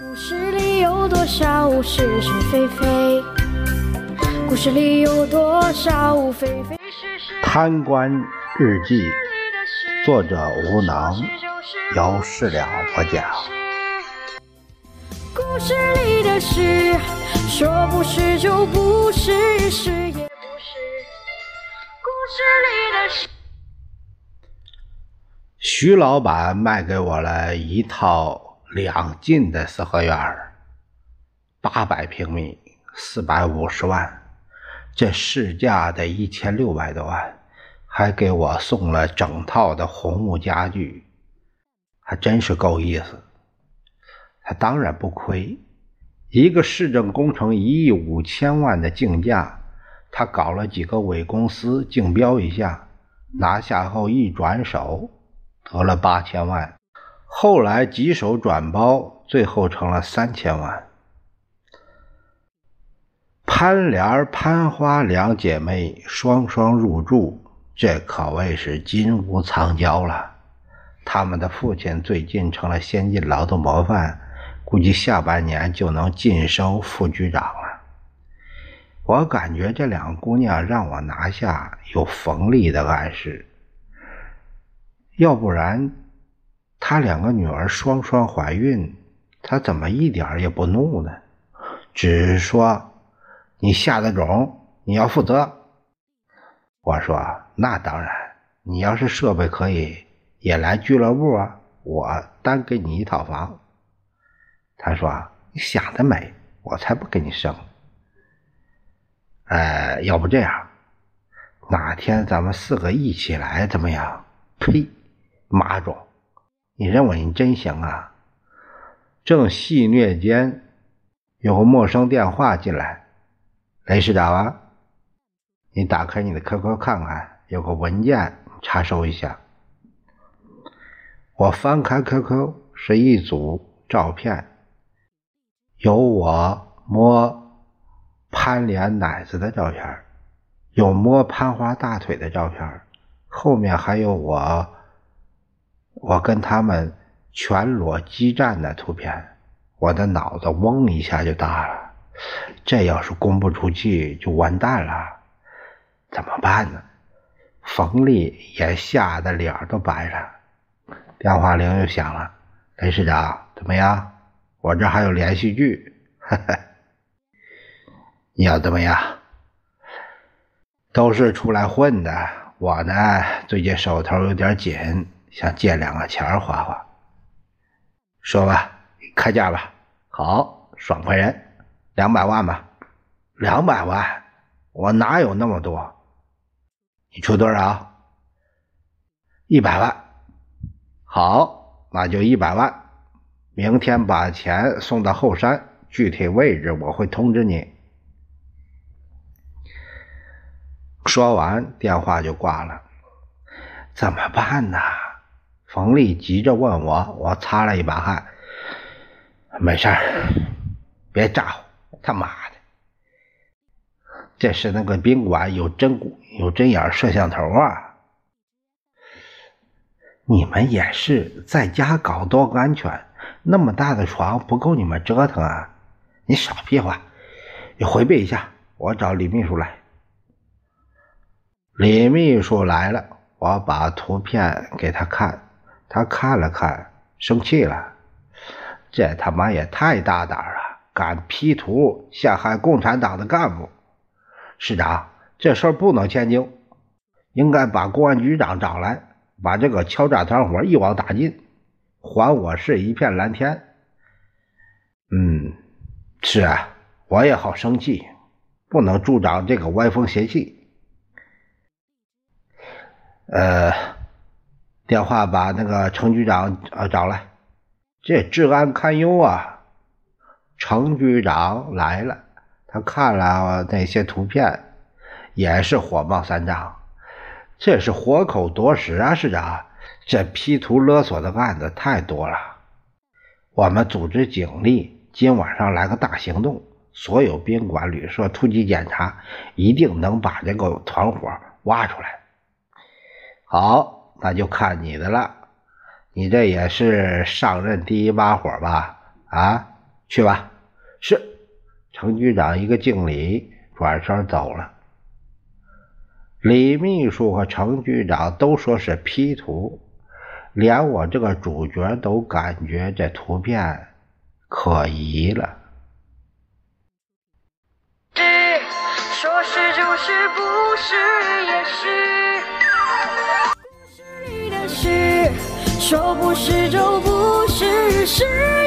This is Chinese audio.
故事里有多少是是非非？故事里有多少非非是是？贪官日记，作者无能，由事了不讲。故事里的事，说不是就不是，是也不是。故事里的事。徐老板卖给我了一套两进的四合院儿，八百平米，四百五十万，这市价得一千六百多万，还给我送了整套的红木家具，还真是够意思。他当然不亏，一个市政工程一亿五千万的竞价，他搞了几个伪公司竞标一下，拿下后一转手。得了八千万，后来几手转包，最后成了三千万。潘莲、潘花两姐妹双双入住，这可谓是金屋藏娇了。他们的父亲最近成了先进劳动模范，估计下半年就能晋升副局长了。我感觉这两个姑娘让我拿下，有冯丽的暗示。要不然，他两个女儿双双怀孕，他怎么一点也不怒呢？只是说：“你下的种，你要负责。”我说：“那当然，你要是设备可以，也来俱乐部啊，我单给你一套房。”他说：“你想得美，我才不给你生。”哎，要不这样，哪天咱们四个一起来，怎么样？呸！马总，你认为你真行啊？正戏谑间，有个陌生电话进来。雷市长啊，你打开你的 QQ 看看，有个文件，查收一下。我翻开 QQ，是一组照片，有我摸潘莲奶子的照片，有摸潘花大腿的照片，后面还有我。我跟他们全裸激战的图片，我的脑子嗡一下就大了。这要是公布出去，就完蛋了。怎么办呢？冯丽也吓得脸都白了。电话铃又响了，雷市长，怎么样？我这还有连续剧，你要怎么样？都是出来混的，我呢，最近手头有点紧。想借两个钱花花，说吧，开价吧。好，爽快人，两百万吧。两百万，我哪有那么多？你出多少？一百万。好，那就一百万。明天把钱送到后山，具体位置我会通知你。说完，电话就挂了。怎么办呢？冯丽急着问我，我擦了一把汗，没事，别咋呼，他妈的，这是那个宾馆有针有针眼摄像头啊！你们也是在家搞多安全，那么大的床不够你们折腾啊！你少屁话，你回避一下，我找李秘书来。李秘书来了，我把图片给他看。他看了看，生气了。这他妈也太大胆了，敢 P 图陷害共产党的干部！市长，这事儿不能迁就，应该把公安局长找来，把这个敲诈团伙一网打尽，还我市一片蓝天。嗯，是啊，我也好生气，不能助长这个歪风邪气。呃。电话把那个程局长呃找来，这治安堪忧啊！程局长来了，他看了那些图片，也是火冒三丈。这是活口夺食啊，市长！这 P 图勒索的案子太多了，我们组织警力，今晚上来个大行动，所有宾馆旅社突击检查，一定能把这个团伙挖出来。好。那就看你的了，你这也是上任第一把火吧？啊，去吧。是。程局长一个敬礼，转身走了。李秘书和程局长都说是 P 图，连我这个主角都感觉这图片可疑了。说是就是，不是也是。说不是就不是，是。